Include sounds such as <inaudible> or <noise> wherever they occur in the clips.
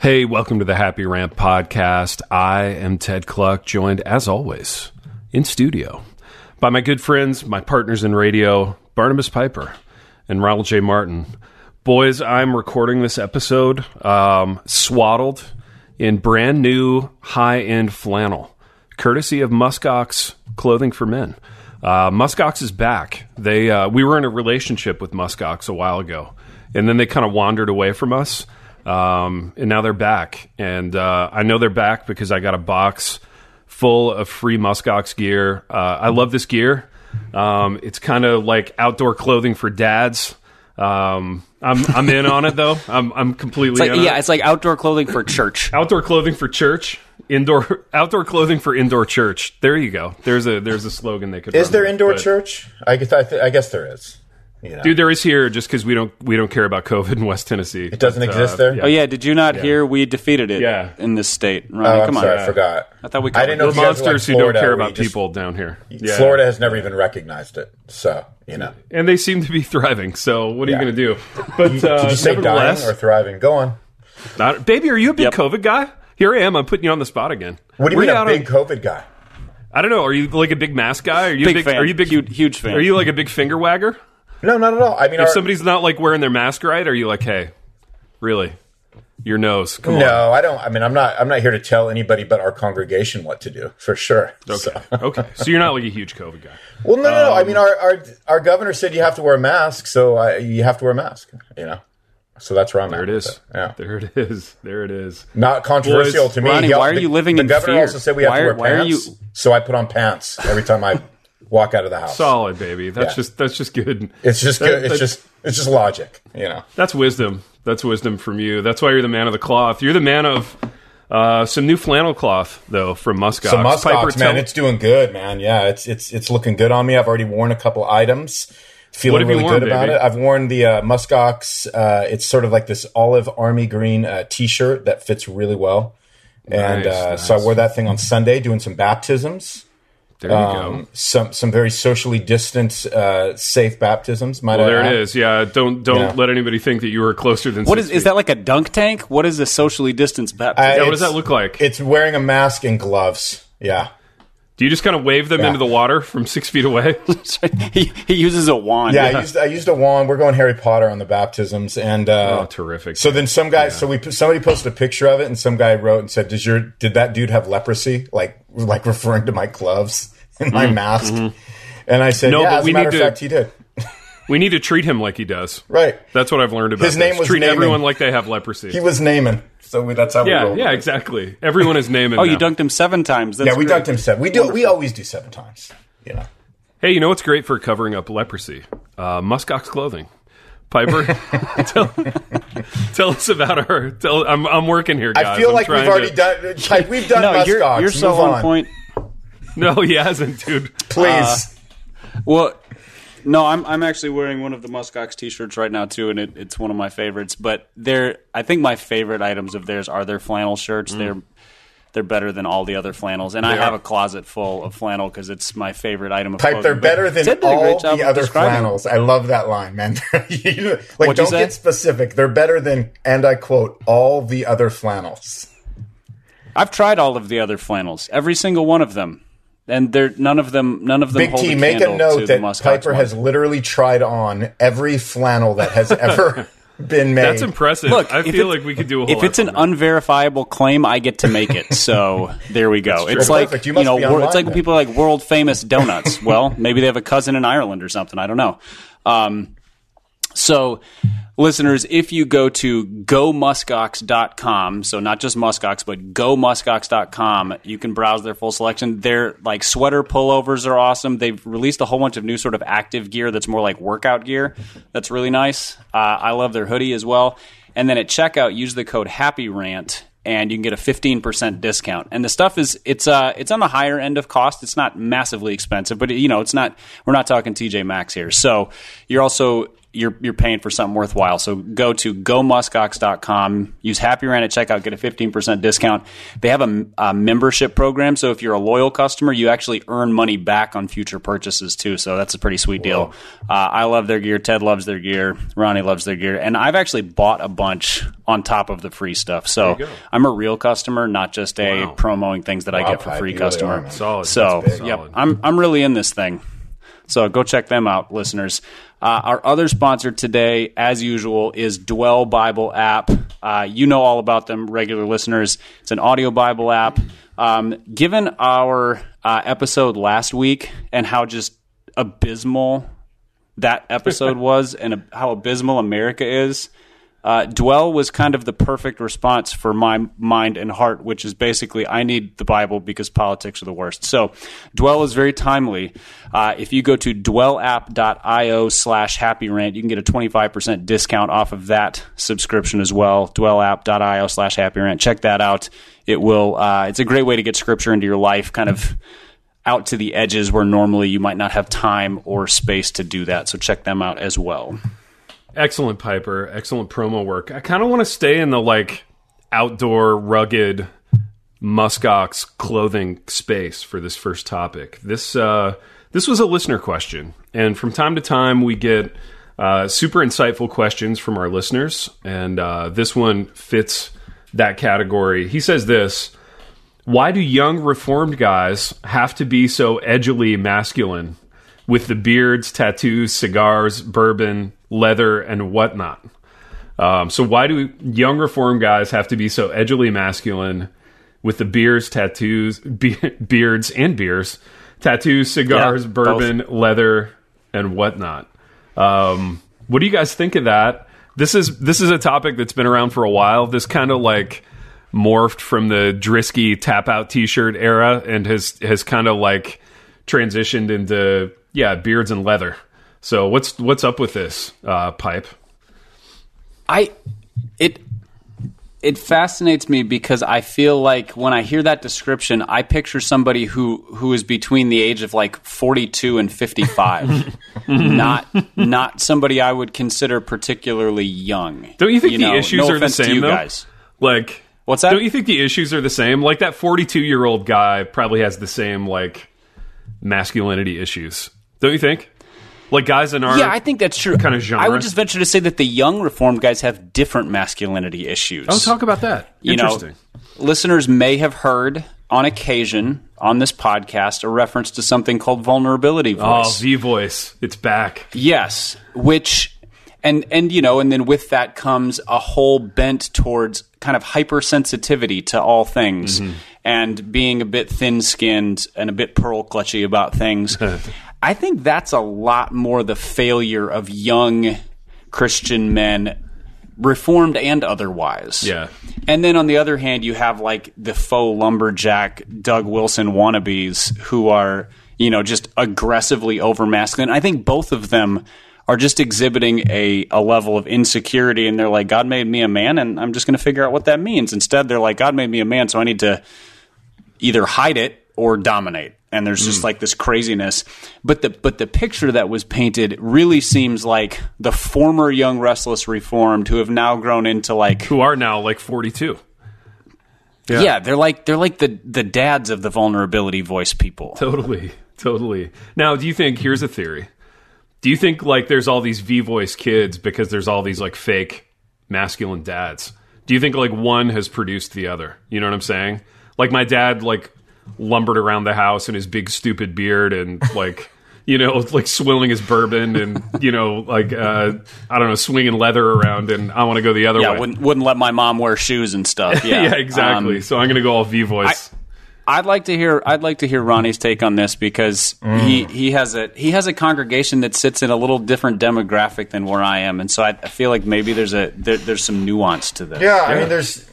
Hey, welcome to the Happy Rant podcast. I am Ted Kluck, joined as always in studio by my good friends, my partners in radio, Barnabas Piper and Ronald J. Martin. Boys, I'm recording this episode um, swaddled in brand new high end flannel, courtesy of Muskox Clothing for Men. Uh, Muskox is back. They uh, we were in a relationship with Muskox a while ago, and then they kind of wandered away from us. Um, and now they're back, and uh, I know they're back because I got a box full of free Muskox gear. Uh, I love this gear. Um, it's kind of like outdoor clothing for dads. Um, I'm I'm in on it though. I'm I'm completely It's like, in yeah, on it. it's like outdoor clothing for church. outdoor clothing for church. Indoor outdoor clothing for indoor church. There you go. There's a there's a slogan they could. Is there with, indoor but- church? I guess I, th- I guess there is. You know. Dude, there is here just because we don't we don't care about COVID in West Tennessee. It doesn't exist there? Oh yeah, did you not hear we defeated it Yeah. in this state? oh, Ronnie, I'm come on. sorry, I forgot. I thought we I didn't know The if you guys were like monsters who don't care about you just- people down here. Yeah. Florida has never even recognized it, so you know. and they seem to be thriving. So what are Yeah. you going to do? But uh, Did you say dying nevertheless, or thriving? Go on. not- baby, are you a big Yep. COVID guy? Here I am. I'm putting you on the spot again. What do you Were mean a big on- COVID guy? I don't know. Are you like a big mask guy? Are you Big a big? fan. Are you big? Huge, huge fan. Are you like a big finger wagger? No, not at all. I mean, If our, somebody's not like wearing their mask right, are you like, hey, really, your nose? Come on. no, I don't. I mean, I'm not. I'm not here to tell anybody but our congregation what to do for sure. So- Okay. okay. So you're not like a huge COVID guy. Well, no, no, no. Um, I mean, our, our our governor said you have to wear a mask, so I, you have to wear a mask. You know, so that's where I'm There at. it with is. Yeah, There it is. There it is. not controversial Boys, to me. Ronnie, why are the- you living the in governor fear? also said we have Why to wear pants, you- so I put on pants every time I <laughs> walk out of the house. Solid, baby. That's Yeah. just that's just good. It's just That- good. It's just it's just logic, you know. That's wisdom. That's wisdom from you. That's why you're the man of the cloth. You're the man of uh, some new flannel cloth though from Muskox. So Muskox, Piper, man, it's doing good, man. Yeah, it's it's it's looking good on me. I've already worn a couple items. Feeling really worn, good about it. I've worn the uh, Muskox. Uh, it's sort of like this olive army green uh, T-shirt that fits really well. And Nice, uh, so I wore that thing on Sunday, doing some baptisms. There you Um, go. some some very socially distant, uh, safe baptisms. Might Well, I there add. it is. Yeah, don't don't Yeah. let anybody think that you were closer than. What six is is that like a dunk tank? What is a socially distanced baptism? Uh, Yeah, what does that look like? It's wearing a mask and gloves. Yeah. Do you just kind of wave them Yeah. into the water from six feet away? <laughs> he, he uses a wand. Yeah, I used I used a wand. We're going Harry Potter on the baptisms, and uh, oh, terrific. So then some guy, so we somebody posted a picture of it, and some guy wrote and said, "Does your did that dude have leprosy?" Like like referring to my gloves <laughs> and my mask. And I said, Mm-hmm. No, "Yeah, but as we a matter need of to- fact, he did." We need to treat him like he does. Right. That's what I've learned about His name this. was treat naming. everyone like they have leprosy. He was naming, so we, that's how we yeah, yeah, exactly. Everyone is naming. Oh, you dunked him seven times. That's Yeah, we great. dunked him seven. We do. We always do seven times. You know. Hey, you know what's great for covering up leprosy? Uh, Muskox clothing. Piper, <laughs> tell, tell us about our. Tell, I'm, I'm working here, guys. I feel I'm like we've already to- done. Like, we've done No, you're, you're so Move on, on point. <laughs> No, he hasn't, dude. Please. Well, no, I'm I'm actually wearing one of the Muskox t-shirts right now too, and it, it's one of my favorites. But they're I think my favorite items of theirs are their flannel shirts. They're mm. they're better than all the other flannels, and I have a closet full of flannel because it's my favorite item of Type clothing. they're better than Ted did a all the other flannels. I love that line, man. <laughs> Like, What'd don't get specific. They're better than, and I quote, all the other flannels. I've tried all of the other flannels, every single one of them, and they're none of them. None of them Big hold T, a make a note that Muskox Piper has literally tried on every flannel that has <laughs> ever been made. That's impressive. Look, I feel like we could do a whole. If it's an unverifiable claim, I get to make it. So <laughs> there we go. It's true. like Perfect. You you, know, be wor- it's online like when then. people are like world famous donuts. well, maybe they have a cousin in Ireland or something. I don't know. Um, so, listeners, if you go to gomuskox.com, so not just muskox, but gomuskox.com, you can browse their full selection. Their like sweater pullovers are awesome. They've released a whole bunch of new sort of active gear that's more like workout gear. That's really nice. Uh, I love their hoodie as well. And then at checkout, use the code HAPPYRANT and you can get a 15% discount. And the stuff is it's uh it's on the higher end of cost. It's not massively expensive, but you know, it's not we're not talking TJ Maxx here. So, you're also you're you're paying for something worthwhile. So go to gomuskox.com, use Happy Rant at checkout, get a 15% discount. They have a, a, membership program, so if you're a loyal customer, you actually earn money back on future purchases too. So that's a pretty sweet deal. Uh, I love their gear. Ted loves their gear. Ronnie loves their gear, and I've actually bought a bunch on top of the free stuff. So I'm a real customer, not just a wow. promoting things that wow, I get for free customer. Solid. So yep, I'm I'm really in this thing. So go check them out, listeners. Uh, our other sponsor today, as usual, is Dwell Bible app. Uh, you know all about them, regular listeners. It's an audio Bible app. Um, given our uh, episode last week and how just abysmal that episode <laughs> was and how abysmal America is, uh, Dwell was kind of the perfect response for my mind and heart, which is basically I need the Bible because politics are the worst. So Dwell is very timely. Uh, if you go to dwellapp.io slash happy rant, you can get a 25% discount off of that subscription as well. Dwellapp.io slash happy rant. Check that out. It will, uh, it's a great way to get scripture into your life, kind of out to the edges where normally you might not have time or space to do that. So check them out as well. Excellent, Piper. Excellent promo work. I kind of want to stay in the like outdoor, rugged muskox clothing space for this first topic. This uh, this was a listener question, and from time to time we get uh, super insightful questions from our listeners, and uh, this one fits that category. He says this. Why do young reformed guys have to be so edgily masculine with the beards, tattoos, cigars, bourbon, leather, and whatnot. Um, so why do young reform guys have to be so edgily masculine with the beards, tattoos, be- <laughs> beards, and beers, tattoos, cigars, yeah, bourbon, both. leather, and whatnot? Um, what do you guys think of that? This is this is a topic that's been around for a while. This kind of like morphed from the Drisky tap out T-shirt era and has has kind of like transitioned into yeah, beards and leather. So what's what's up with this uh, pipe? I it it fascinates me because I feel like when I hear that description, I picture somebody who who is between the age of like 42 and 55. <laughs> not not somebody I would consider particularly young. Don't you think you the know, issues no are the same though? Guys. Like What's that? Don't you think the issues are the same? Like that 42-year-old guy probably has the same like masculinity issues. Don't you think? Like guys in our yeah, I think that's true. Kind of genre. I would just venture to say that the young reformed guys have different masculinity issues. Oh, talk about that. You Interesting. Know, listeners may have heard on occasion on this podcast a reference to something called vulnerability oh, voice. Oh, V voice, it's back. Yes, which and and you know, and then with that comes a whole bent towards kind of hypersensitivity to all things mm-hmm. and being a bit thin-skinned and a bit pearl clutchy about things. <laughs> I think that's a lot more the failure of young Christian men, reformed and otherwise. Yeah. And then on the other hand, you have like the faux lumberjack Doug Wilson wannabes who are, you know, just aggressively over masculine. I think both of them are just exhibiting a, a level of insecurity and they're like, God made me a man and I'm just going to figure out what that means. Instead, they're like, God made me a man, so I need to either hide it or dominate and there's just mm. like this craziness. But the but the picture that was painted really seems like the former young restless reformed who have now grown into like who are now like 42 yeah. yeah. They're like they're like the the dads of the vulnerability voice people. Totally. Totally. Now do you think here's a theory. Do you think like there's all these v voice kids because there's all these like fake masculine dads? Do you think like one has produced the other? You know what i'm saying? Like my dad like lumbered around the house in his big stupid beard and like <laughs> you know like swilling his bourbon and you know like uh, I don't know swinging leather around and I want to go the other yeah, way. Wouldn't, wouldn't let my mom wear shoes and stuff. <laughs> Yeah, yeah exactly. Um, so I'm gonna go all V voice. I'd like to hear I'd like to hear Ronnie's take on this because mm. he, he has a he has a congregation that sits in a little different demographic than where I am, and so I, I feel like maybe there's a there, there's some nuance to this. Yeah, I mean there's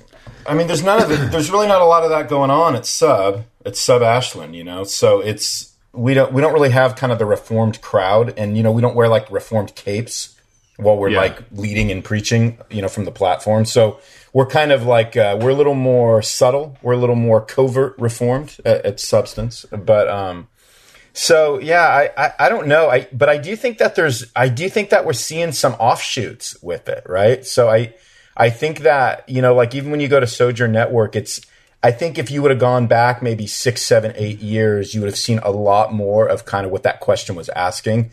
I mean there's none of it, there's really not a lot of that going on at Sub it's sub Ashland, you know. So it's we don't we don't really have kind of the reformed crowd, and you know we don't wear like reformed capes while we're yeah. like leading and preaching, you know, from the platform. So we're kind of like uh, we're a little more subtle, we're a little more covert reformed at, at substance, but um, So yeah, I, I, I don't know. I but I do think that there's I do think that we're seeing some offshoots with it, right? So I I think that you know like even when you go to Sojourn Network, it's I think if you would have gone back maybe six, seven, eight years, you would have seen a lot more of kind of what that question was asking.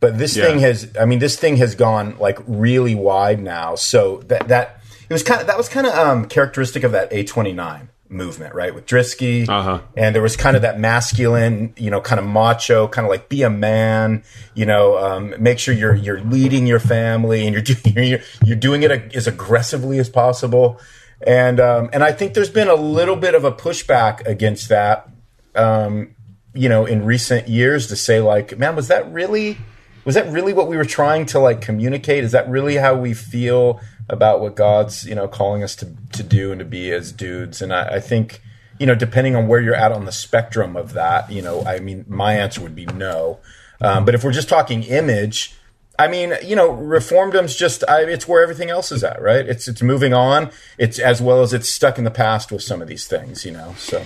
But this Yeah. thing has, I mean, this thing has gone like really wide now. So that that it was kind of that was kind of um, characteristic of that Acts twenty nine movement, right? With Drisky, Uh-huh. and there was kind of that masculine, you know, kind of macho, kind of like be a man, you know, um, make sure you're you're leading your family and you're <laughs> doing you're, you're doing it as aggressively as possible. And um, and I think there's been a little bit of a pushback against that, um, you know, in recent years to say like, man, was that really was that really what we were trying to like communicate? Is that really how we feel about what God's you know calling us to to do and to be as dudes? And I, I think you know, depending on where you're at on the spectrum of that, you know, I mean, my answer would be no. Um, but if we're just talking image, I mean, you know, reformdom's just I, it's where everything else is at, right? It's it's moving on. It's as well as it's stuck in the past with some of these things, you know. So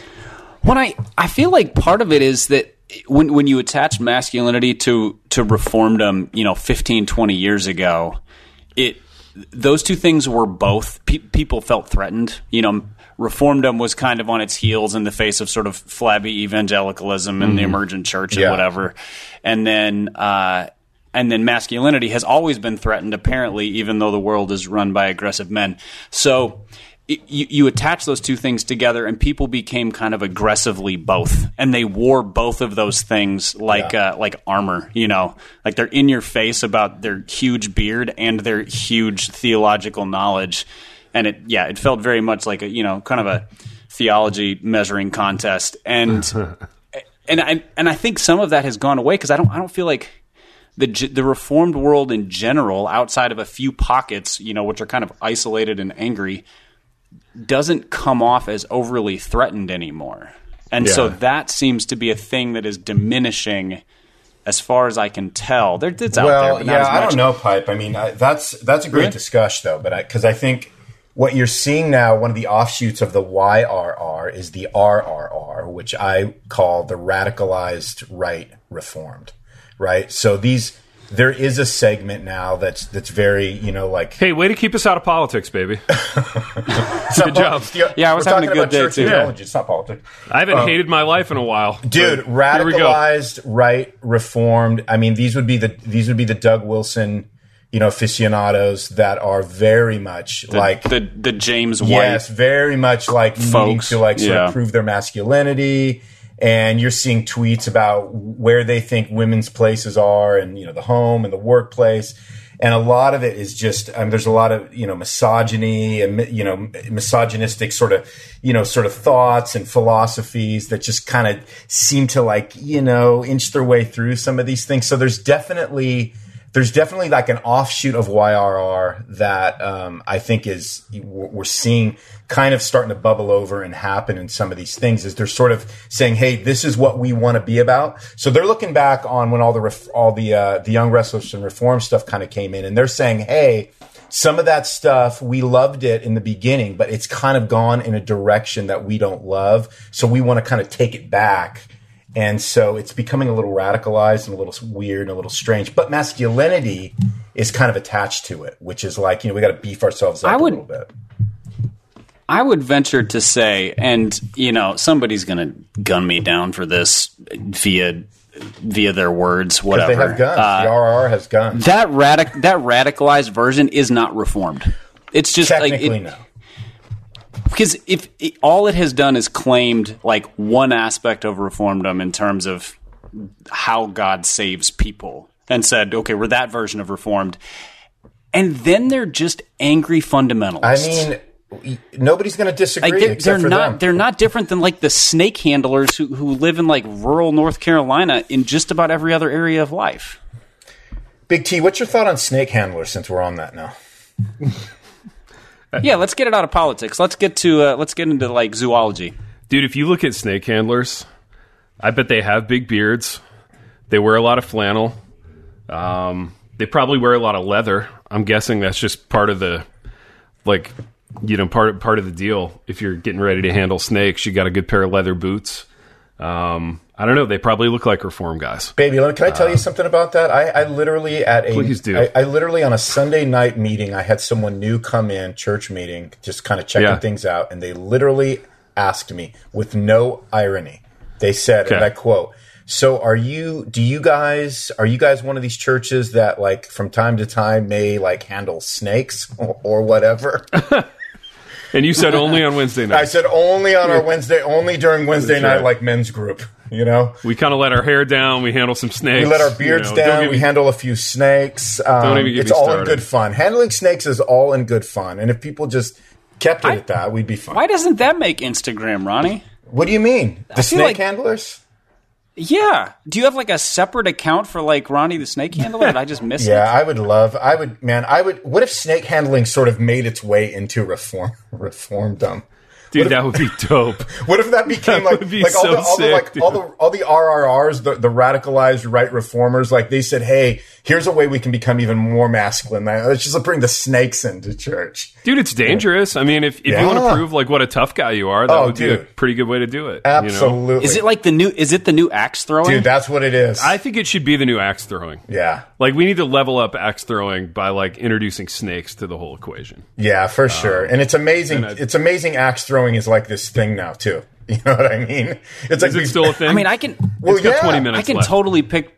When I I feel like part of it is that when when you attach masculinity to to reformdom, you know, 15 20 years ago, it those two things were both pe- people felt threatened, you know, reformdom was kind of on its heels in the face of sort of flabby evangelicalism and the emergent church and Yeah. whatever. And then uh and then masculinity has always been threatened apparently even though the world is run by aggressive men. So it- you, you attach those two things together and people became kind of aggressively both and they wore both of those things like Yeah. uh, like armor you know like they're in your face about their huge beard and their huge theological knowledge and it yeah it felt very much like a you know kind of a theology measuring contest and <laughs> and I and I think some of that has gone away because I don't I don't feel like the the reformed world in general, outside of a few pockets, you know, which are kind of isolated and angry, doesn't come off as overly threatened anymore. And so that seems to be a thing that is diminishing, as far as I can tell. There, it's out there, well, but not yeah, I don't know, pipe. I mean, I, that's that's a great Really? discussion though, but because I, think what you're seeing now, one of the offshoots of the YRR is the RRR, which I call the radicalized right reformed. Right. So these there is a segment now that's that's very you know like Hey, way to keep us out of politics, baby. <laughs> good job. Yeah, I was having a good day, too. Theology. It's not politics. I haven't um, hated my life in a while, dude but here we go. radicalized right reformed i mean these would be the these would be the doug wilson you know aficionados that are very much like the the James White. yes very much like Folks, to like sort yeah. of prove their masculinity and you're seeing tweets about where they think women's places are and you know the home and the workplace. And a lot of it is just I mean, there's a lot of you know misogyny and you know misogynistic sort of you know sort of thoughts and philosophies that just kind of seem to like you know inch their way through some of these things. So there's definitely there's definitely like an offshoot of YRR that um, I think is we're seeing kind of starting to bubble over and happen in some of these things. Is they're sort of saying, "Hey, this is what we want to be about." So they're looking back on when all the ref- all the uh, the young restless and reform stuff kind of came in, and they're saying, "Hey." Some of that stuff, we loved it in the beginning, but it's kind of gone in a direction that we don't love. So we want to kind of take it back and so it's becoming a little radicalized and a little weird and a little strange. But masculinity is kind of attached to it, which is like, you know, we got to beef ourselves up I would- a little bit. I would venture to say, and you know, somebody's going to gun me down for this via via their words, whatever. they have guns. Uh, the RR has guns. that radic that radicalized version is not reformed. It's just like Technically, it- no. Because if it, all it has done is claimed like one aspect of reformdom in terms of how God saves people, and said, okay, we're that version of reformed, and then they're just angry fundamentalists. I mean, nobody's going to disagree like they're, they're not them. they're not different than like the snake handlers who, who live in like rural North Carolina in just about every other area of life. Big T, what's your thought on snake handlers since we're on that now? <laughs> <laughs> yeah, let's get it out of politics. Let's get to uh, let's get into like zoology. Dude, if you look at snake handlers, I bet they have big beards. They wear a lot of flannel. Um, they probably wear a lot of leather. I'm guessing that's just part of the, like, you know, part part of the deal. If you're getting ready to handle snakes, you got a good pair of leather boots. Um, I don't know. They probably look like reform guys. Baby, can I tell you uh, something about that? I, I literally at a Please do. I, I literally on a Sunday night meeting, I had someone new come in, church meeting, just kind of checking Yeah. things out, and they literally asked me with no irony. They said, and I quote, "So are you? Do you guys? Are you guys one of these churches that like from time to time may like handle snakes <laughs> or, or whatever?" <laughs> And you said only on Wednesday night. I said, "Only on our Wednesday, only during Wednesday night, right. like men's group." You know, We kind of let our hair down. We handle some snakes. We let our you beards know, down. We me- handle a few snakes. Um, Don't even get it's me all in good fun. Handling snakes is all in good fun. And if people just kept it at that, we'd be fine. Why doesn't that make Instagram, Ronnie? What do you mean? The feel snake like- handlers? Yeah. Do you have like a separate account for like Ronnie the Snake Handler? Did I just miss <laughs> Yeah, it? I would love. I would, man. I would. What if snake handling sort of made its way into reform, <laughs> reformdom? Dude, that would be dope. <laughs> What if that became like be like all so the all the sick, like all the all the RRRs, the, the radicalized right reformers, like they said, hey, here's a way we can become even more masculine. Let's just bring the snakes into church. Dude, it's dangerous. I mean, if, if you want to prove like what a tough guy you are, that Oh, would be a dude. pretty good way to do it. you know? Absolutely, Is it like the new? Is it the new axe throwing? dude? That's what it is. I think it should be the new axe throwing. yeah. Like we need to level up axe throwing by like introducing snakes to the whole equation. Yeah, for sure. And it's amazing. Um, and I- it's amazing. Axe throwing is like this thing now too. <laughs> You know what I mean? It's like Is it we- still a thing? I mean, I can. Well, it's got yeah, 20 minutes I can left. totally pick.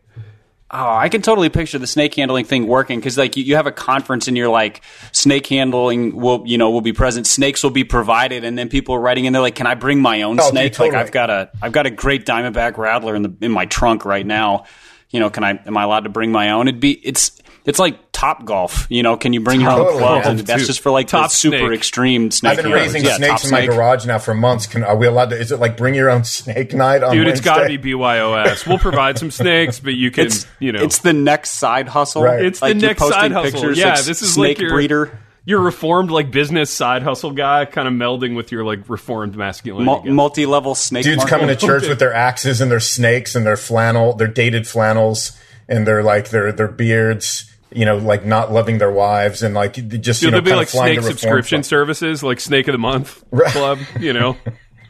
Oh, I can totally picture the snake handling thing working because, like, you, you have a conference and you're like, snake handling will, you know, will be present. Snakes will be provided, and then people are writing and they're like, "Can I bring my own Oh, dude, snake? totally. Like, I've got a, I've got a great Diamondback Rattler in the in my trunk right now. You know, can I? Am I allowed to bring my own? It'd be, it's, it's like Top Golf. You know, can you bring your own Totally, clubs? yeah. And that's just for like Top the super Snake. extreme snake. I've been handlers. raising Yeah, snakes Top in my garage now for months. Can are we allowed to? Is it like bring your own snake night on Dude, it's got to be BYOS. We'll provide some snakes, but you can, It's you know, it's the next side hustle. Right. It's Like, the next posting side hustle. pictures, Yeah, like, this is snake like your breeder. Your reformed like business side hustle guy, kind of melding with your like reformed masculinity. Mul- multi-level snake. Dudes market. coming to church with their axes and their snakes and their flannel, their dated flannels and their like their their beards. You know, like not loving their wives and like just you Dude, know there'll be kind like of flying snake to subscription club. services, like Snake of the Month <laughs> Right. Club. You know,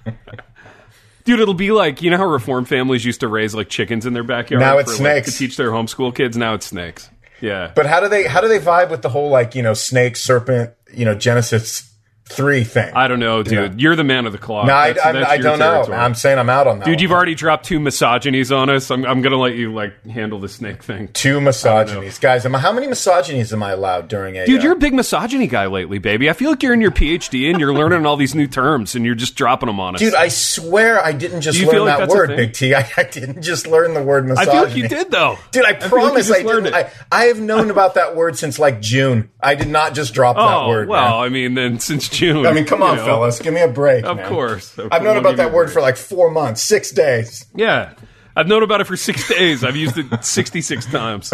<laughs> dude, it'll be like you know how reformed families used to raise like chickens in their backyard. Now it's for, like, snakes. to teach their homeschool kids. Now it's snakes. Yeah, But how do they how do they vibe with the whole like you know snake serpent you know Genesis three thing? I don't know, dude. You're the man of the clock. no, I, That's- I, that's I your don't know. territory. I'm saying I'm out on that. Dude, one. you've already dropped two misogynies on us. I'm, I'm gonna let you like handle the snake thing. two misogynies, guys. Am I, how many misogynies am I allowed during a? Dude, uh, you're a big misogyny guy lately, baby. I feel like you're in your PhD and you're learning all these new terms and you're just dropping them on us. Dude, I swear I didn't just learn like that word? Big T. <laughs> I, I didn't just learn the word misogyny. I feel like you did though. Dude, I, like promise I learned didn't. it. I, I have known about that word since like June. I did not just drop that Oh word. well, man. I mean, then since June. I mean, come you on, know. fellas, give me a break. Of man. course, Of I've course, known about that word break. for like four months, six days. Yeah, I've known about it for six days. I've used it <laughs> 66 times.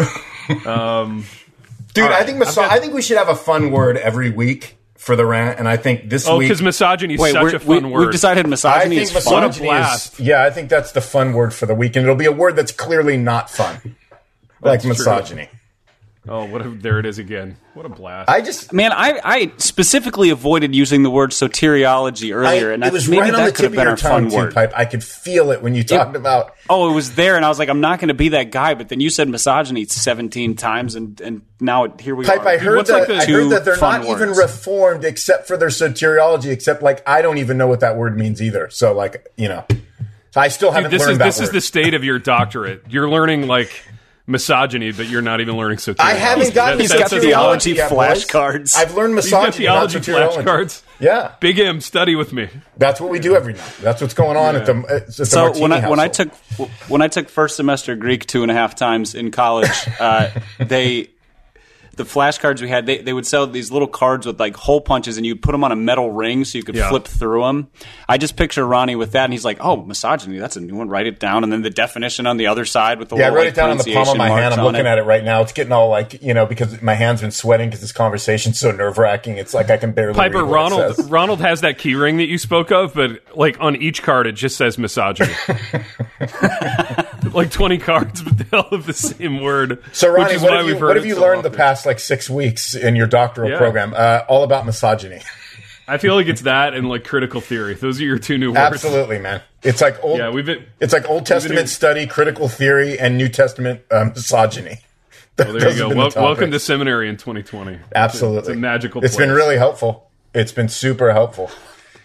Um, Dude, I think miso- got- I think we should have a fun word every week for the rant, and I think this Oh, week. because misogyny is Wait, such we're, a fun we, word. we've decided misogyny think is fun. misogyny blast. is. Yeah, I think that's the fun word for the week, and it'll be a word that's clearly not fun, like true. misogyny. Oh, what? A, there it is again. What a blast! I just Man, I, I specifically avoided using the word soteriology I, earlier, and it I- was maybe right on that the could have tip of been your our fun tongue, too, word. Pipe. I could feel it when you talked about. Oh, it was there, and I was like, I'm not going to be that guy. But then you said misogyny 17 times, and, and now it, here we Pipe, are. I heard what's that. like the I heard that they're fun not even reformed except for their soteriology. Except like I don't even know what that word means either. So like you know, so I still haven't this learned is that this word. is the state of your doctorate. You're learning like misogyny, but you're not even learning soteriology. I haven't gotten That- He's that got says theology a lot. yet, boys. flashcards. I've learned He's got misogyny, not theology flashcards. Yeah, Big M, study with me. that's what we do every night. That's what's going on at the at the so when I when I took when I took first semester Greek two and a half times in college, uh, they the flashcards we had they, they would sell these little cards with like hole punches and you put them on a metal ring so you could Yeah. flip through them. I just picture Ronnie with that and he's like, "Oh, misogyny, that's a new one. Write it down." And then the definition on the other side with the Yeah, I little, wrote like, it down on the palm of pronunciation my hand. marks I'm on looking at it right now. It's getting all like you know because my hand's been sweating because this conversation's so nerve wracking. It's like I can barely. Piper read what it Ronald says. Ronald has that key ring that you spoke of, but like on each card it just says misogyny. <laughs> <laughs> <laughs> like twenty cards, but they all have the same word. So which Ronnie, is what why have you we've heard what have you so learned the past like six weeks in your doctoral Yeah. program? Uh, all about misogyny. I feel like it's that and like critical theory. Those are your two new words. Absolutely, man. It's like old. Yeah, we've been. It's like Old Testament study, critical theory, and New Testament um, misogyny. <laughs> Well, there you go. Wel- welcome to seminary in 2020. Absolutely, it's a, magical. It's been really helpful. It's been super helpful.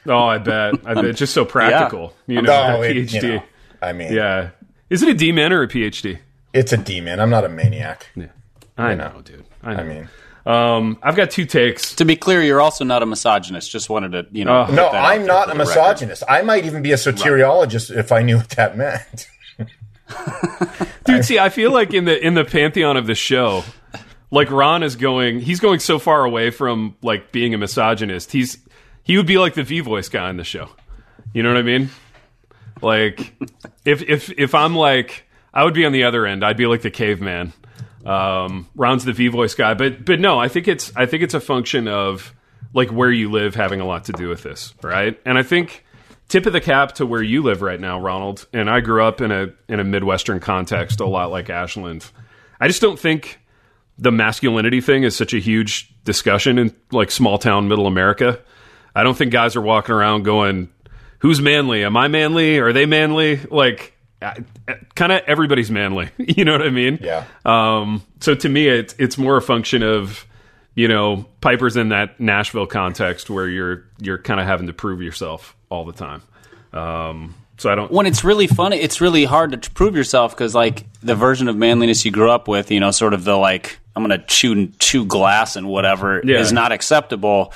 Oh, I bet. I bet. It's just so <laughs> practical. Yeah. You know, Oh, that it- PhD. you know, I mean, Yeah. Is it a DMin or a PhD? it's a demon. I'm not a maniac. Yeah. I know. know, dude. I know. I mean, um, I've got two takes. To be clear, you're also not a misogynist. Just wanted to, you know. Put no, I'm not a the record. misogynist. I might even be a soteriologist if I knew what that meant. <laughs> Dude, see, I feel like in the in the pantheon of the show, like Ron is going, he's going so far away from like being a misogynist. He's he would be like the V voice guy in the show. You know what I mean? Like if if if I'm like I would be on the other end. I'd be like the caveman. Um, Ron's the V voice guy, but but no, I think it's I think it's a function of like where you live having a lot to do with this, right? And I think tip of the cap to where you live right now, Ronald. And I grew up in a in a midwestern context, a lot like Ashland. I just don't think the masculinity thing is such a huge discussion in like small town middle America. I don't think guys are walking around going, "Who's manly? Am I manly? Are they manly?" Like, kind of everybody's manly. <laughs> you know what I mean? Yeah. Um, so to me, it's it's more a function of you know Piper's in that Nashville context where you're you're kind of having to prove yourself all the time. Um, so I don't. when it's really funny, it's really hard to prove yourself because, like, the version of manliness you grew up with, you know, sort of the like, I'm going to chew chew glass and whatever Yeah. is not acceptable.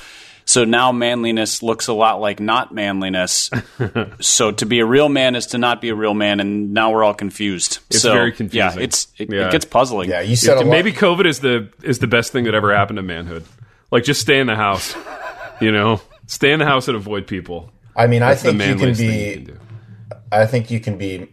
So now manliness looks a lot like not manliness. <laughs> so to be a real man is to not be a real man, and now we're all confused. It's so, very confusing. Yeah, it's it, Yeah. it gets puzzling. Yeah, you said a lot. maybe COVID is the is the best thing that ever happened to manhood. Like just stay in the house. <laughs> You know, stay in the house and avoid people. I mean, I That's the think you can be. you can. I think you can be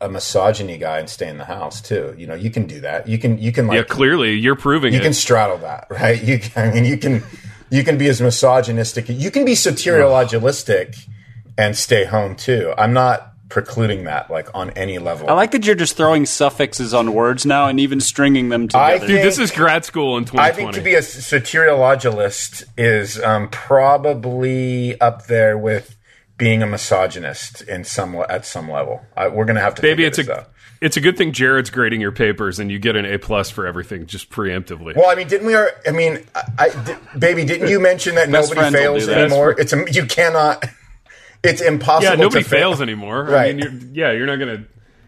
a misogyny guy and stay in the house too. You know, you can do that. You can. You can like. Yeah, clearly you're proving you it. can straddle that, <laughs> right? You. Can, I mean, you can. You can be as misogynistic. You can be soteriologistic and stay home too. I'm not precluding that like on any level. I like that you're just throwing suffixes on words now and even stringing them I together. Dude, this is grad school in 2020. I think to be a soteriologist is um, probably up there with being a misogynist in some at some level. I, we're gonna have to. Maybe figure it's a this out. It's a good thing Jared's grading your papers and you get an A plus for everything just preemptively. Well, I mean, didn't we? Are, I mean, I, I- baby, didn't you mention that <laughs> nobody fails that. anymore? It's a, you cannot. It's impossible. yeah, nobody to fail. fails anymore. I Right. mean, you're, yeah, you're not gonna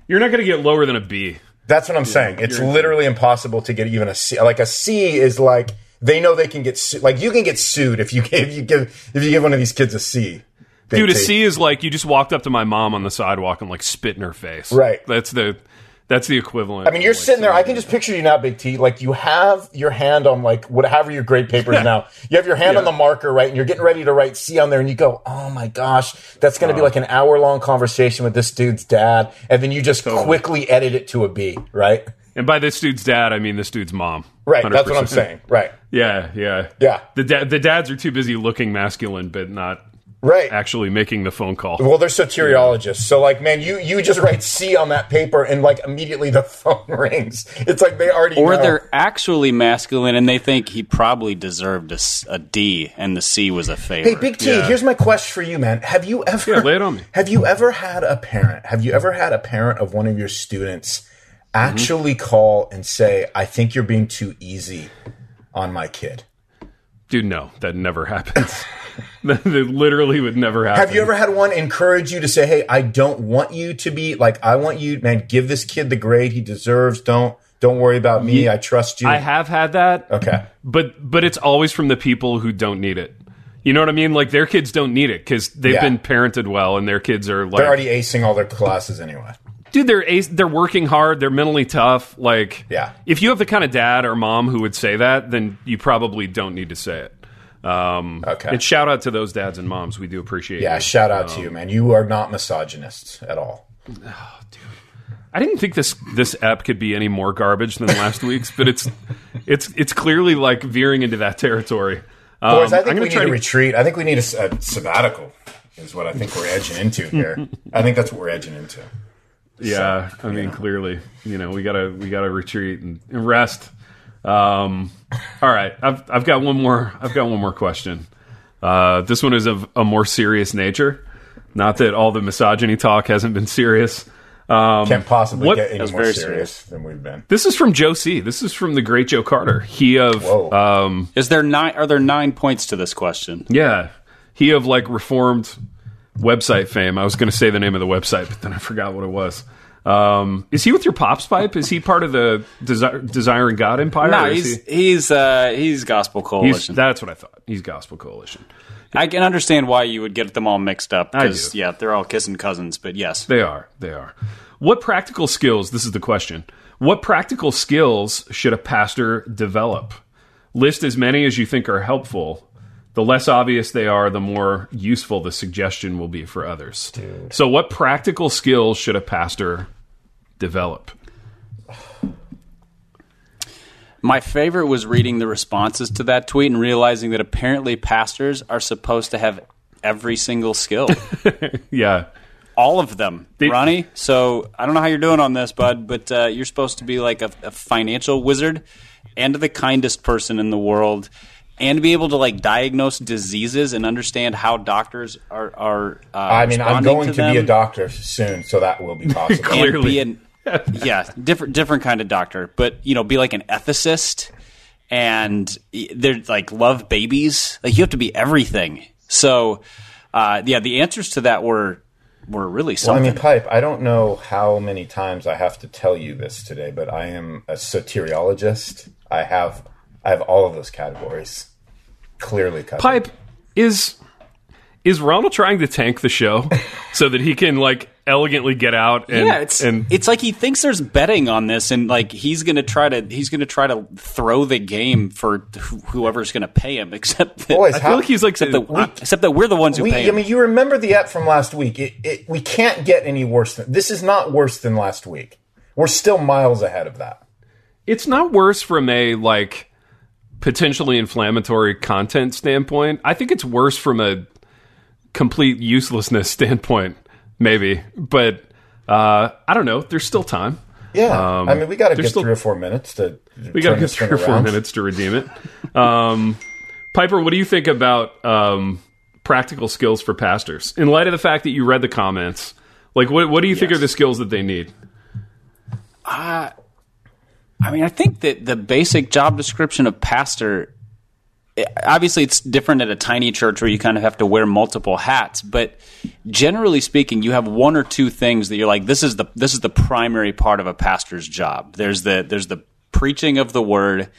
you're not gonna get lower than a B. That's what I'm saying. It's literally impossible to get even a C. Like a C is like they know they can get su- like you can get sued if you <laughs> give you give if you give one of these kids a C. Dude, a. C is like you just walked up to my mom on the sidewalk and like spit in her face. Right. That's the that's the equivalent. I mean, you're sitting there. I can just picture you now, Big T. Like you have your hand on like whatever your grade paper is now. You have your hand on the marker, right? And you're getting ready to write C on there, and you go, "Oh my gosh, that's going to be uh. like an hour long conversation with this dude's dad," and then you just quickly edit it to a B, right? And by this dude's dad, I mean this dude's mom. Right. That's what I'm saying. Right. Yeah, yeah, Yeah. The da- the dads are too busy looking masculine, but not Right. actually making the phone call. Well, they're soteriologists. So, like, man, you you just write C on that paper, and like immediately the <laughs> phone rings. It's like they already or know. they're actually masculine and they think he probably deserved a, s- a D and the C was a favor. Hey, Big T, Yeah. here's my question for you, man. Have you ever Yeah, lay it on me. <laughs> Have you ever had a parent? Have you ever had a parent of one of your students mm-hmm. actually call and say, "I think you're being too easy on my kid"? Dude, no, that never happens. <laughs> that literally would never happen. Have you ever had one encourage you to say, "Hey, I don't want you to be like I want you, man. Give this kid the grade he deserves. Don't don't worry about me. I trust you." I have had that. okay. but but it's always from the people who don't need it. You know what I mean? Like their kids don't need it because they've Yeah. been parented well, and their kids are like, They're already acing all their classes anyway. Dude, they're ace- they're working hard, they're mentally tough. Like, Yeah. if you have the kind of dad or mom who would say that, then you probably don't need to say it. Um, Okay. And shout out to those dads and moms. We do appreciate. It. Yeah, you. shout out to you, man. You are not misogynists at all. Dude, I didn't think this this app could be any more garbage than last <laughs> week's, but it's it's it's clearly like veering into that territory. Um, Boys, I I'm think we need try a to retreat. I think we need a sabbatical. Is what I think we're edging into here. <laughs> I think that's what we're edging into. Yeah, I mean, clearly, you know, we gotta we gotta retreat and, and rest. Um, all right, I've I've got one more. I've got one more question. Uh, this one is of a more serious nature. Not that all the misogyny talk hasn't been serious. Um, Can't possibly what- get any more very serious, than we've been. this is from Joe C. This is from the great Joe Carter. He of Whoa. um, Is there nine? Are there nine points to this question? yeah, he of like reformed website fame. I was going to say the name of the website, but then I forgot what it was. Um, is he with your pops pipe? Is he part of the Desi- Desiring God Empire? No, he's he- he's uh, he's Gospel he's Coalition. that's what I thought. He's Gospel Coalition. I can understand why you would get them all mixed up I because do. yeah, they're all kissing cousins. But yes, They are. They are. What practical skills? This is the question. What practical skills should a pastor develop? List as many as you think are helpful. The less obvious they are, the more useful the suggestion will be for others. So, what practical skills should a pastor develop? my favorite was reading the responses to that tweet and realizing that apparently pastors are supposed to have every single skill, <laughs> Yeah. all of them. They- Ronnie, so I don't know how you're doing on this, bud, but uh, you're supposed to be like a, a financial wizard and the kindest person in the world. And be able to like diagnose diseases and understand how doctors are. are uh, I mean, I'm going to, them. be a doctor soon, so that will be <laughs> possible. Clearly. an yeah different different kind of doctor but you know be like an ethicist and they're like love babies like you have to be everything so uh, yeah the answers to that were were really Well, I something mean, Pipe, I don't know how many times I have to tell you this today, but I am a soteriologist. I have I have all of those categories clearly covered. Pipe is is Ronald trying to tank the show <laughs> so that he can like elegantly get out and yeah, it's and it's like he thinks there's betting on this, and like he's gonna try to he's gonna try to throw the game for wh- whoever's gonna pay him. <laughs> Except that, Boys, I how, feel like he's like except, that, we- except that we're the ones who we, pay I him. mean, you remember the app from last week. It, it, we can't get any worse than this. Is not worse than last week. We're still miles ahead of that. it's not worse from a like potentially inflammatory content standpoint. I think it's worse from a complete uselessness <laughs> standpoint, maybe. But uh, I don't know. There's still time. Yeah, Um, I mean, we got to there's get still- three or four minutes to. We got to get three or four minutes to redeem it. Um, Piper, what do you think about um, practical skills for pastors in light of the fact that you read the comments? Like, what what do you think are the skills that they need? I mean, I think that the basic job description of pastor, eh, obviously, it's different at a tiny church where you kind of have to wear multiple hats. But generally speaking, you have one or two things that you're like, this is the this is the primary part of a pastor's job. There's the there's the preaching of the word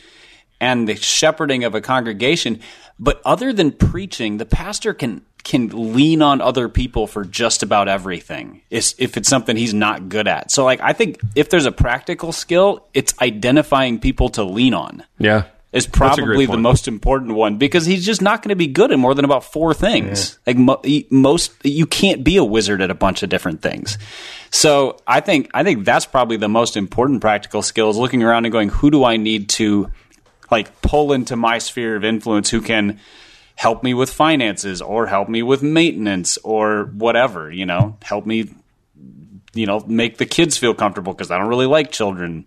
and the shepherding of a congregation. But other than preaching, the pastor can can lean on other people for just about everything. If it's something he's not good at. So like I think if there's a practical skill, it's identifying people to lean on. Yeah, Is That's a great probably the most important one because he's just not going to be good at more than about four things. Like mo- most, you can't be a wizard at a bunch of different things. So I think I think that's probably the most important practical skill is looking around and going, who do I need to like pull into my sphere of influence who can help me with finances or help me with maintenance or whatever, you know, help me you know, make the kids feel comfortable because I don't really like children.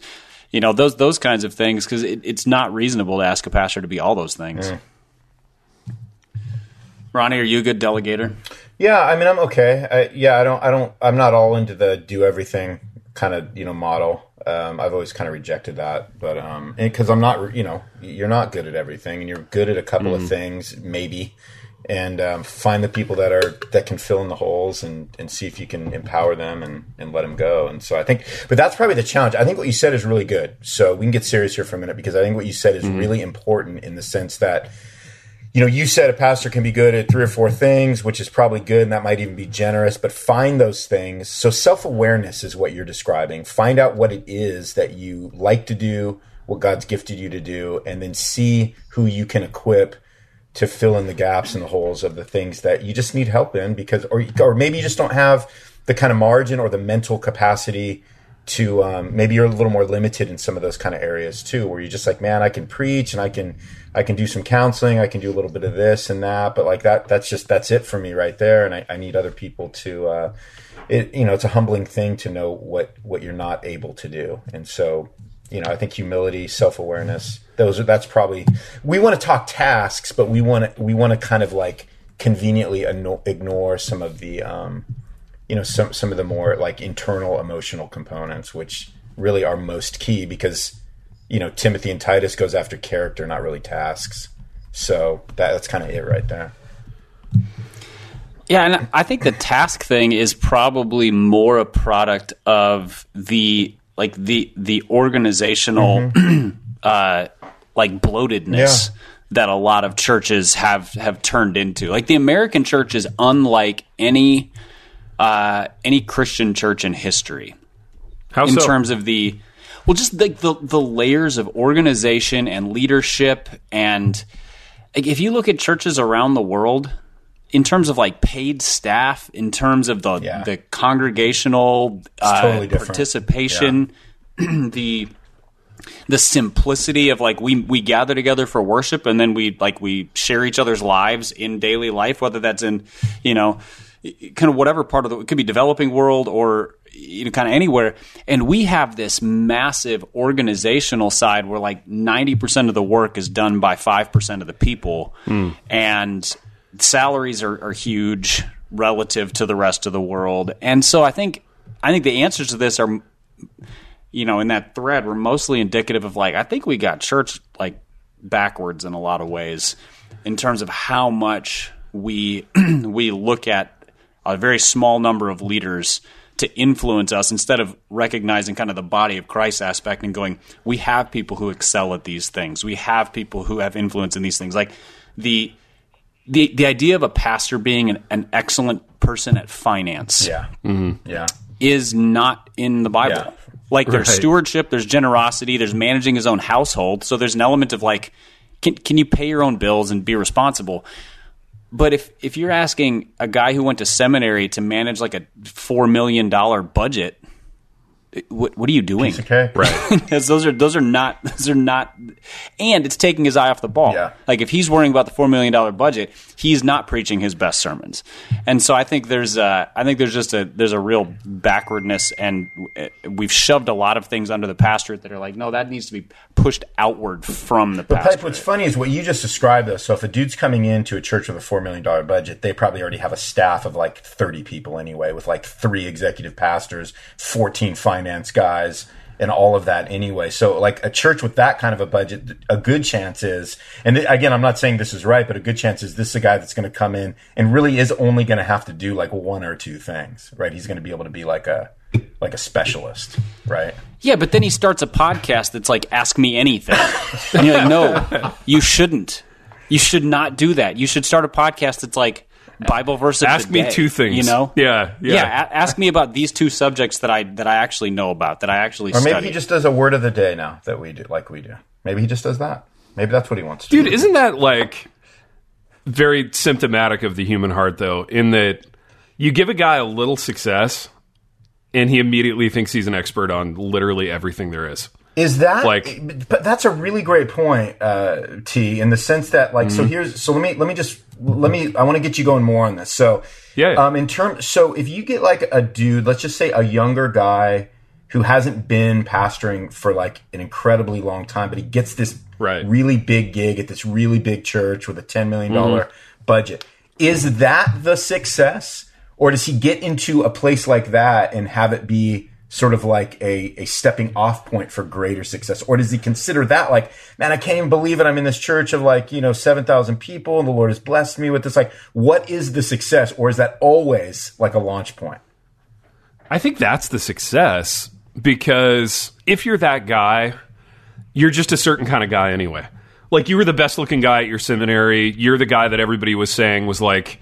You know, those those kinds of things because it, it's not reasonable to ask a pastor to be all those things. Ronnie, are you a good delegator? Yeah, I mean, I'm okay. I, yeah, I don't, I don't, I'm not all into the do everything kind of, you know, model. Um, I've always kind of rejected that, but um, because I'm not, you know, you're not good at everything, and you're good at a couple of things, maybe, and um, find the people that are that can fill in the holes and and see if you can empower them and and let them go. And so I think, but that's probably the challenge. I think what you said is really good. So we can get serious here for a minute because I think what you said is really important in the sense that you know, you said a pastor can be good at three or four things, which is probably good, and that might even be generous, but find those things. So, self awareness is what you're describing. Find out what it is that you like to do, what God's gifted you to do, and then see who you can equip to fill in the gaps and the holes of the things that you just need help in because, or, or maybe you just don't have the kind of margin or the mental capacity to um, maybe you're a little more limited in some of those kind of areas too where you're just like man i can preach and i can i can do some counseling i can do a little bit of this and that but like that that's just that's it for me right there and i, I need other people to uh, it you know it's a humbling thing to know what what you're not able to do and so you know, I think humility, self awareness. Those are that's probably we want to talk tasks, but we want to we want to kind of like conveniently ignore some of the um, you know some some of the more like internal emotional components, which really are most key because you know Timothy and Titus goes after character, not really tasks. So that, that's kind of it right there. Yeah, and I think the task thing is probably more a product of the like the the organizational <clears throat> uh, like bloatedness Yeah. that a lot of churches have have turned into. Like the American church is unlike any uh, any Christian church in history How in so? terms of the well just like the the layers of organization and leadership and like if you look at churches around the world in terms of like paid staff in terms of the Yeah. the congregational uh, totally different. participation <clears throat> the the simplicity of like we we gather together for worship and then we like we share each other's lives in daily life whether that's in you know kind of whatever part of the it could be developing world or you know kind of anywhere. And we have this massive organizational side where like 90% of the work is done by 5% of the people. Hmm. And salaries are, are huge relative to the rest of the world. And so i think i think the answers to this are you know, in that thread were mostly indicative of like I think we got church like backwards in a lot of ways in terms of how much we <clears throat> we look at a very small number of leaders to influence us instead of recognizing kind of the body of Christ aspect and going, we have people who excel at these things. We have people who have influence in these things. Like the the the idea of a pastor being an, an excellent person at finance Yeah, mm-hmm. yeah. is not in the Bible. Yeah. Like there's Right. stewardship, there's generosity, there's managing his own household. So there's an element of like, can can you pay your own bills and be responsible? But if if you're asking a guy who went to seminary to manage like a four million dollar budget, what what are you doing? Okay, Right. <laughs> because those are those are not those are not, and it's taking his eye off the ball. Yeah. Like if he's worrying about the four million dollar budget, he's not preaching his best sermons. And so I think there's uh, I think there's just a there's a real backwardness, and uh, we've shoved a lot of things under the pastorate that are like, no, that needs to be pushed outward from the But Pipe, pastorate. what's funny is what you just described, though. So if a dude's coming into a church with a $4 million budget, they probably already have a staff of like 30 people anyway, with like three executive pastors, 14 finance guys, and all of that anyway. So, like a church with that kind of a budget, a good chance is, and again, I'm not saying this is right, but a good chance is this is a guy that's going to come in and really is only going to have to do like one or two things, right? He's going to be able to be like a, like a specialist, right? Yeah, but then he starts a podcast that's like "Ask Me Anything," and you're like, "No, you shouldn't. You should not do that. You should start a podcast that's like <laughs> Bible verse of Ask the me day, two things. You know? Yeah, yeah. a- ask me about these two subjects that I that I actually know about that I actually Or maybe study. he just does a word of the day now that we do, like we do. Maybe he just does that. Maybe that's what he wants to do. Dude, do. isn't that like very symptomatic of the human heart, though? In that you give a guy a little success, and he immediately thinks he's an expert on literally everything there is. Is that Like- But that's a really great point, uh, T. In the sense that, like, Mm-hmm. so here's so let me let me just let me. I want to get you going more on this. So Yeah, yeah. um, in terms, so if you get like a dude, let's just say a younger guy who hasn't been pastoring for like an incredibly long time, but he gets this Right. really big gig at this really big church with a ten million dollar Mm-hmm. budget. Is that the success, or does he get into a place like that and have it be sort of like a, a stepping off point for greater success, or does he consider that like, man, I can't even believe it. I'm in this church of like you know seven thousand people, and the Lord has blessed me with this. Like, what is the success, or is that always like a launch point? I think that's the success because if you're that guy, you're just a certain kind of guy anyway. Like you were the best looking guy at your seminary. You're the guy that everybody was saying was like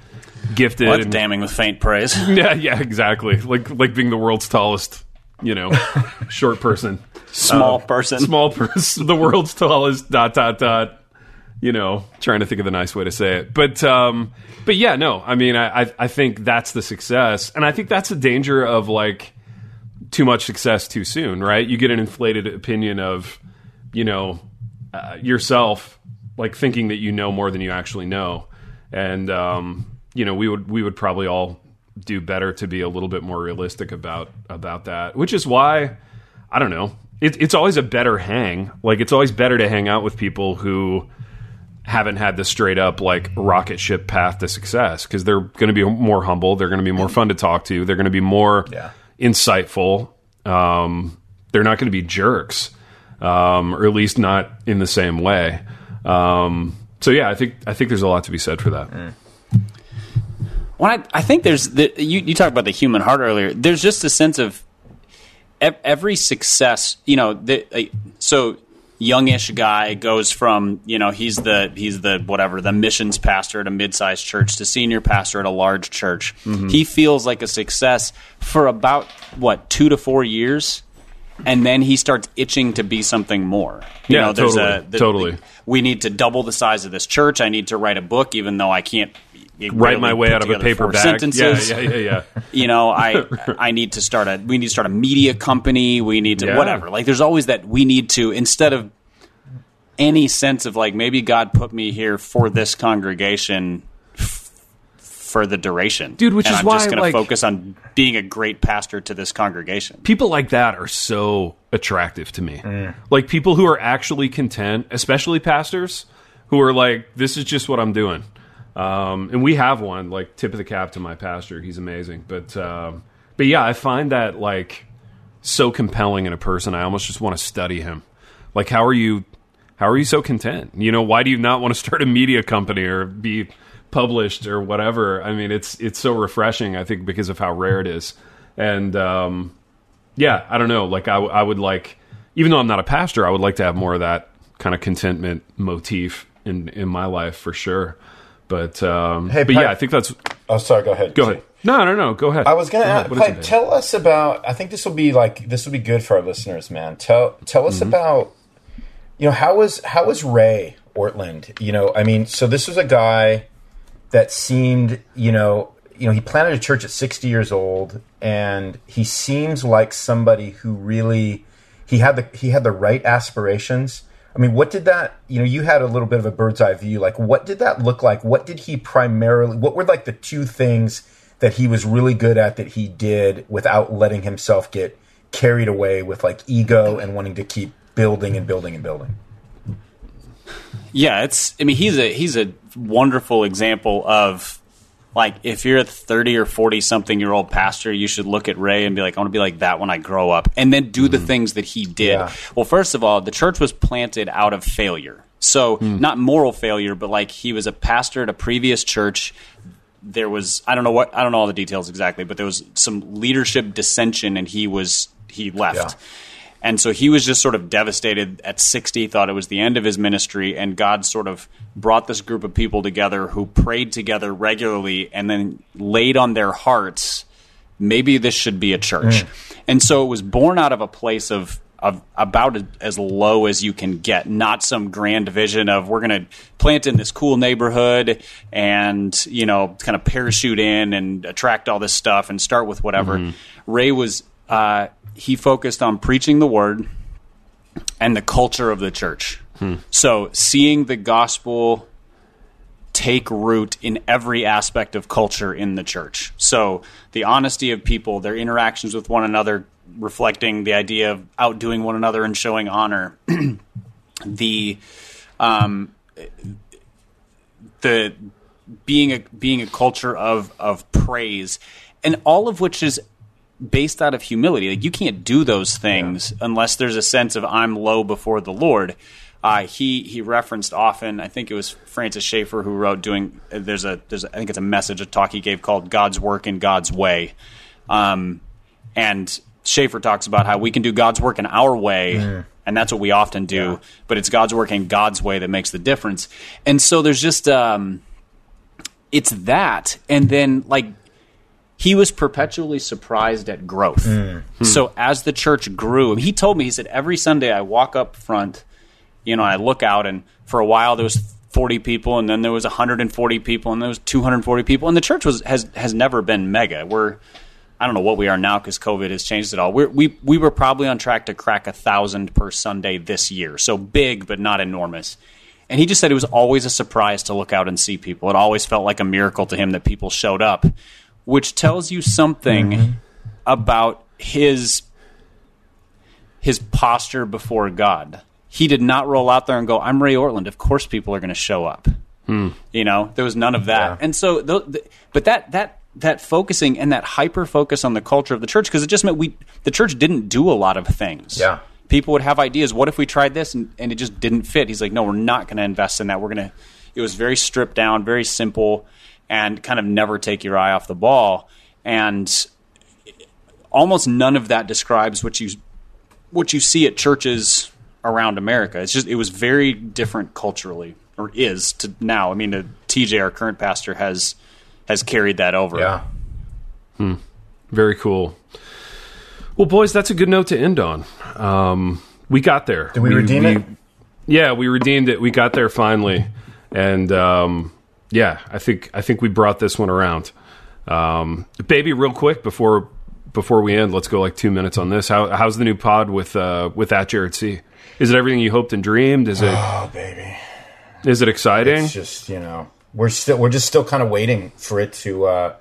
gifted. Well, and- damning with faint praise. <laughs> Yeah, yeah, exactly. Like like being the world's tallest, you know, <laughs> short person, Small person. small person, <laughs> the world's tallest. Dot dot dot. You know, trying to think of the nice way to say it, but um, but yeah, no. I mean, I I, I think that's the success, and I think that's the danger of like too much success too soon, right? You get an inflated opinion of, you know, uh, yourself, like thinking that you know more than you actually know, and um, you know, we would we would probably all do better to be a little bit more realistic about about that. Which is why, I don't know, it, it's always a better hang. Like it's always better to hang out with people who haven't had the straight up like rocket ship path to success because they're going to be more humble. They're going to be more fun to talk to. They're going to be more Yeah. insightful. Um, they're not going to be jerks, um, or at least not in the same way. Um, so yeah, I think I think there's a lot to be said for that. Well, I, I think there's the, you. You talked about the human heart earlier. There's just a sense of every success. You know, the, so youngish guy goes from you know he's the he's the whatever the missions pastor at a mid-sized church to senior pastor at a large church. Mm-hmm. He feels like a success for about what two to four years. And then he starts itching to be something more. You Yeah, know, there's totally, a the- totally. we need to double the size of this church. I need to write a book, even though I can't Write my way out of a paper bag. Sentences. Yeah, yeah, yeah, yeah. <laughs> You know, I <laughs> I need to start a we need to start a media company. We need to Yeah. whatever. Like, there's always that we need to instead of any sense of like maybe God put me here for this congregation f- for the duration, Dude, which and is I'm why, just going like- to focus on being a great pastor to this congregation. people like that are so attractive to me. Mm. Like people who are actually content, especially pastors, who are like, "This is just what I'm doing." Um, and we have one. Like, tip of the cap to my pastor. He's amazing. But um, but yeah, I find that like so compelling in a person. I almost just want to study him. Like, how are you? How are you so content? You know, why do you not want to <laughs> start a media company or be published or whatever? I mean, it's it's so refreshing. I think because of how rare it is, and um, yeah, I don't know. Like I, I would like, even though I'm not a pastor, I would like to have more of that kind of contentment motif in in my life for sure. But um, Hey, but Pat- yeah, I think that's. Oh, sorry. Go ahead. Go ahead. No, no, no. Go ahead. I was going to Go ask, ahead. What is Pipe, it, tell us about. I think this will be like this will be good for our listeners, man. Tell tell us about. You know how was how was Ray Ortlund? You know, I mean, so this was a guy that seemed, you know, you know, he planted a church at 60 years old, and he seems like somebody who really he had the he had the right aspirations. I mean, what did that? You know, you had a little bit of a bird's eye view. Like, what did that look like? What did he primarily? What were like the two things that he was really good at that he did without letting himself get carried away with like ego and wanting to keep building and building and building? Yeah, it's. I mean, he's a he's a wonderful example of like if you're a thirty or forty something year old pastor, you should look at Ray and be like, I want to be like that when I grow up, and then do the mm-hmm. things that he did. Yeah. Well, first of all, the church was planted out of failure, so mm. not moral failure, but like he was a pastor at a previous church. There was I don't know what I don't know all the details exactly, but there was some leadership dissension, and he was he left. Yeah. And so he was just sort of devastated at 60, thought it was the end of his ministry, and God sort of brought this group of people together who prayed together regularly and then laid on their hearts, maybe this should be a church. And so it was born out of a place of of about as low as you can get, not some grand vision of we're going to plant in this cool neighborhood and you know kind of parachute in and attract all this stuff and start with whatever. Ray was uh, he focused on preaching the word and the culture of the church. So seeing the gospel take root in every aspect of culture in the church. So the honesty of people, their interactions with one another, reflecting the idea of outdoing one another and showing honor. <clears throat> the um, the being a being a culture of of praise, and all of which is based out of humility. Like you can't do those things unless there's a sense of I'm low before the Lord. Uh, he he referenced often. I think it was Francis Schaeffer who wrote doing. There's a there's a, I think it's a message a talk he gave called God's work in God's way, um, and Schaeffer talks about how we can do God's work in our way. And that's what we often do, but it's God's work in God's way that makes the difference. And so there's just um, it's that, and then like he was perpetually surprised at growth. Mm. Hmm. So as the church grew, he told me he said every Sunday I walk up front, you know, I look out, and for a while there was 40 people, and then there was 140 people, and there was 240 people, and the church was has has never been mega. We're I don't know what we are now because COVID has changed it all. We're, we we were probably on track to crack a thousand per Sunday this year, so big but not enormous. And he just said it was always a surprise to look out and see people. It always felt like a miracle to him that people showed up, which tells you something mm-hmm. about his his posture before God. He did not roll out there and go, "I'm Ray Ortlund. Of course, people are going to show up." Hmm. You know, there was none of that. Yeah. And so, th- th- but that that that focusing and that hyper focus on the culture of the church because it just meant we the church didn't do a lot of things. Yeah. people would have ideas. What if we tried this and, and it just didn't fit? He's like, no, we're not going to invest in that. We're going to. It was very stripped down, very simple, and kind of never take your eye off the ball. And almost none of that describes what you what you see at churches around America. It's just it was very different culturally, or is to now. I mean, uh, TJ, our current pastor, has has carried that over. Yeah. Very cool. Well, boys, that's a good note to end on. Um, we got there. Did we, redeem it? Yeah, we redeemed it. We got there finally, and um, yeah, I think I think we brought this one around. Um, baby, real quick before before we end, let's go like two minutes on this. How, how's the new pod with uh, with that Jared C? Is it everything you hoped and dreamed? Is it Oh, baby. is it exciting? It's just you know we're still we're just still kind of waiting for it to. uh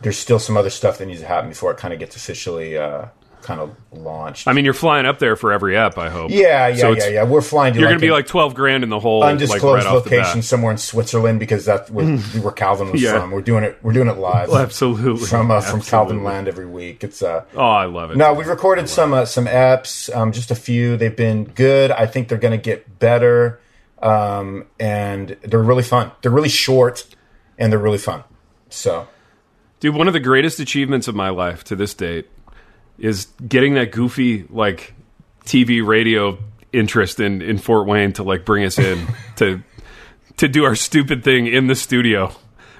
There's still some other stuff that needs to happen before it kind of gets officially uh kind of launched. I mean, you're flying up there for every ep. I hope. yeah, yeah, So yeah, yeah. We're flying to You're like going to be like twelve grand in the hole, like undisclosed right off the location somewhere in Switzerland because that's where, where Calvin was <laughs> Yeah. from. We're doing it. We're doing it live Absolutely, from uh, from Calvin Land every week. It's uh Oh, I love it. No, we've recorded some uh, some eps, um, just a few. They've been good. I think they're going to get better, um, and they're really fun. They're really short, and they're really fun. So Dude, one of the greatest achievements of my life to this date is getting that goofy like TV radio interest in in Fort Wayne to like bring us in <laughs> to to do our stupid thing in the studio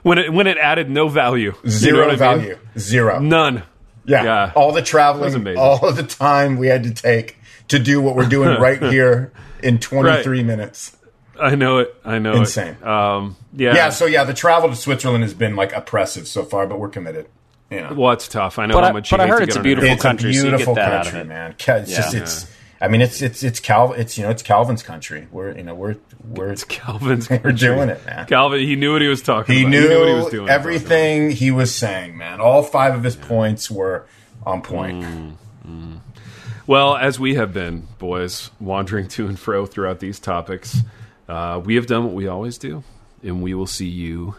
when it when it added no value, You know zero I mean? value, zero. none. Yeah. Yeah. all the traveling, all of the time we had to take to do what we're doing right <laughs> here in 23 minutes. I know it. I know Insane. it. Um, yeah. Yeah, so yeah, the travel to Switzerland has been like oppressive so far, but we're committed. Yeah. well, it's tough. I know But how I- much. but you I hate heard to it's get a on beautiful internet. it's a country, so you get beautiful that out of country, it. man. Ca- It's just Yeah. it's. I mean, it's it's it's Cal. It's you know it's Calvin's country. We're you know we're we're Calvin's. <laughs> we're country. doing it, man. Calvin, he knew what he was talking He about. knew he knew what he was doing. everything he was saying, man. All five of his points were on point. Mm. Well, as we have been, boys, wandering to and fro throughout these topics, uh, we have done what we always do, and we will see you.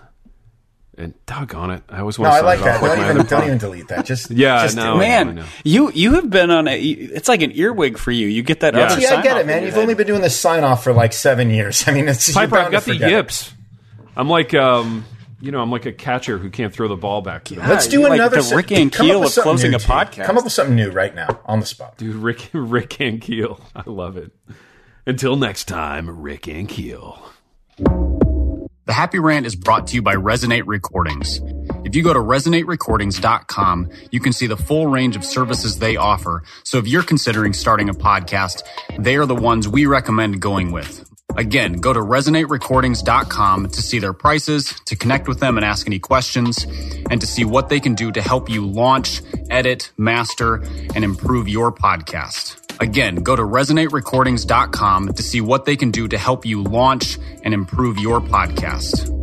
And doggone it, I always No, want to I like that. Don't even don't even delete that. Just <laughs> Yeah, just no, do it. I. Man, you you have been on a. It's like an earwig for you. You get that Yeah. other. See, I get sign-off it, man. You've your only been doing this sign off for like seven years. <laughs> I mean, it's Piper, I've bound got to the forget it. yips. I'm like, um, you know, I'm like a catcher who can't throw the ball back to them. Let's do you're like another the Rick and Keel with of closing a a T. podcast. Come up with something new right now on the spot. Dude, Rick, <laughs> Rick and Keel. I love it. Until next time, Rick and Keel. The Happy Rant is brought to you by Resonate Recordings. If you go to resonaterecordings.com, you can see the full range of services they offer. So if you're considering starting a podcast, they are the ones we recommend going with. Again, go to resonaterecordings.com to see their prices, to connect with them and ask any questions, and to see what they can do to help you launch, edit, master, and improve your podcast. Again, go to resonaterecordings.com to see what they can do to help you launch and improve your podcast.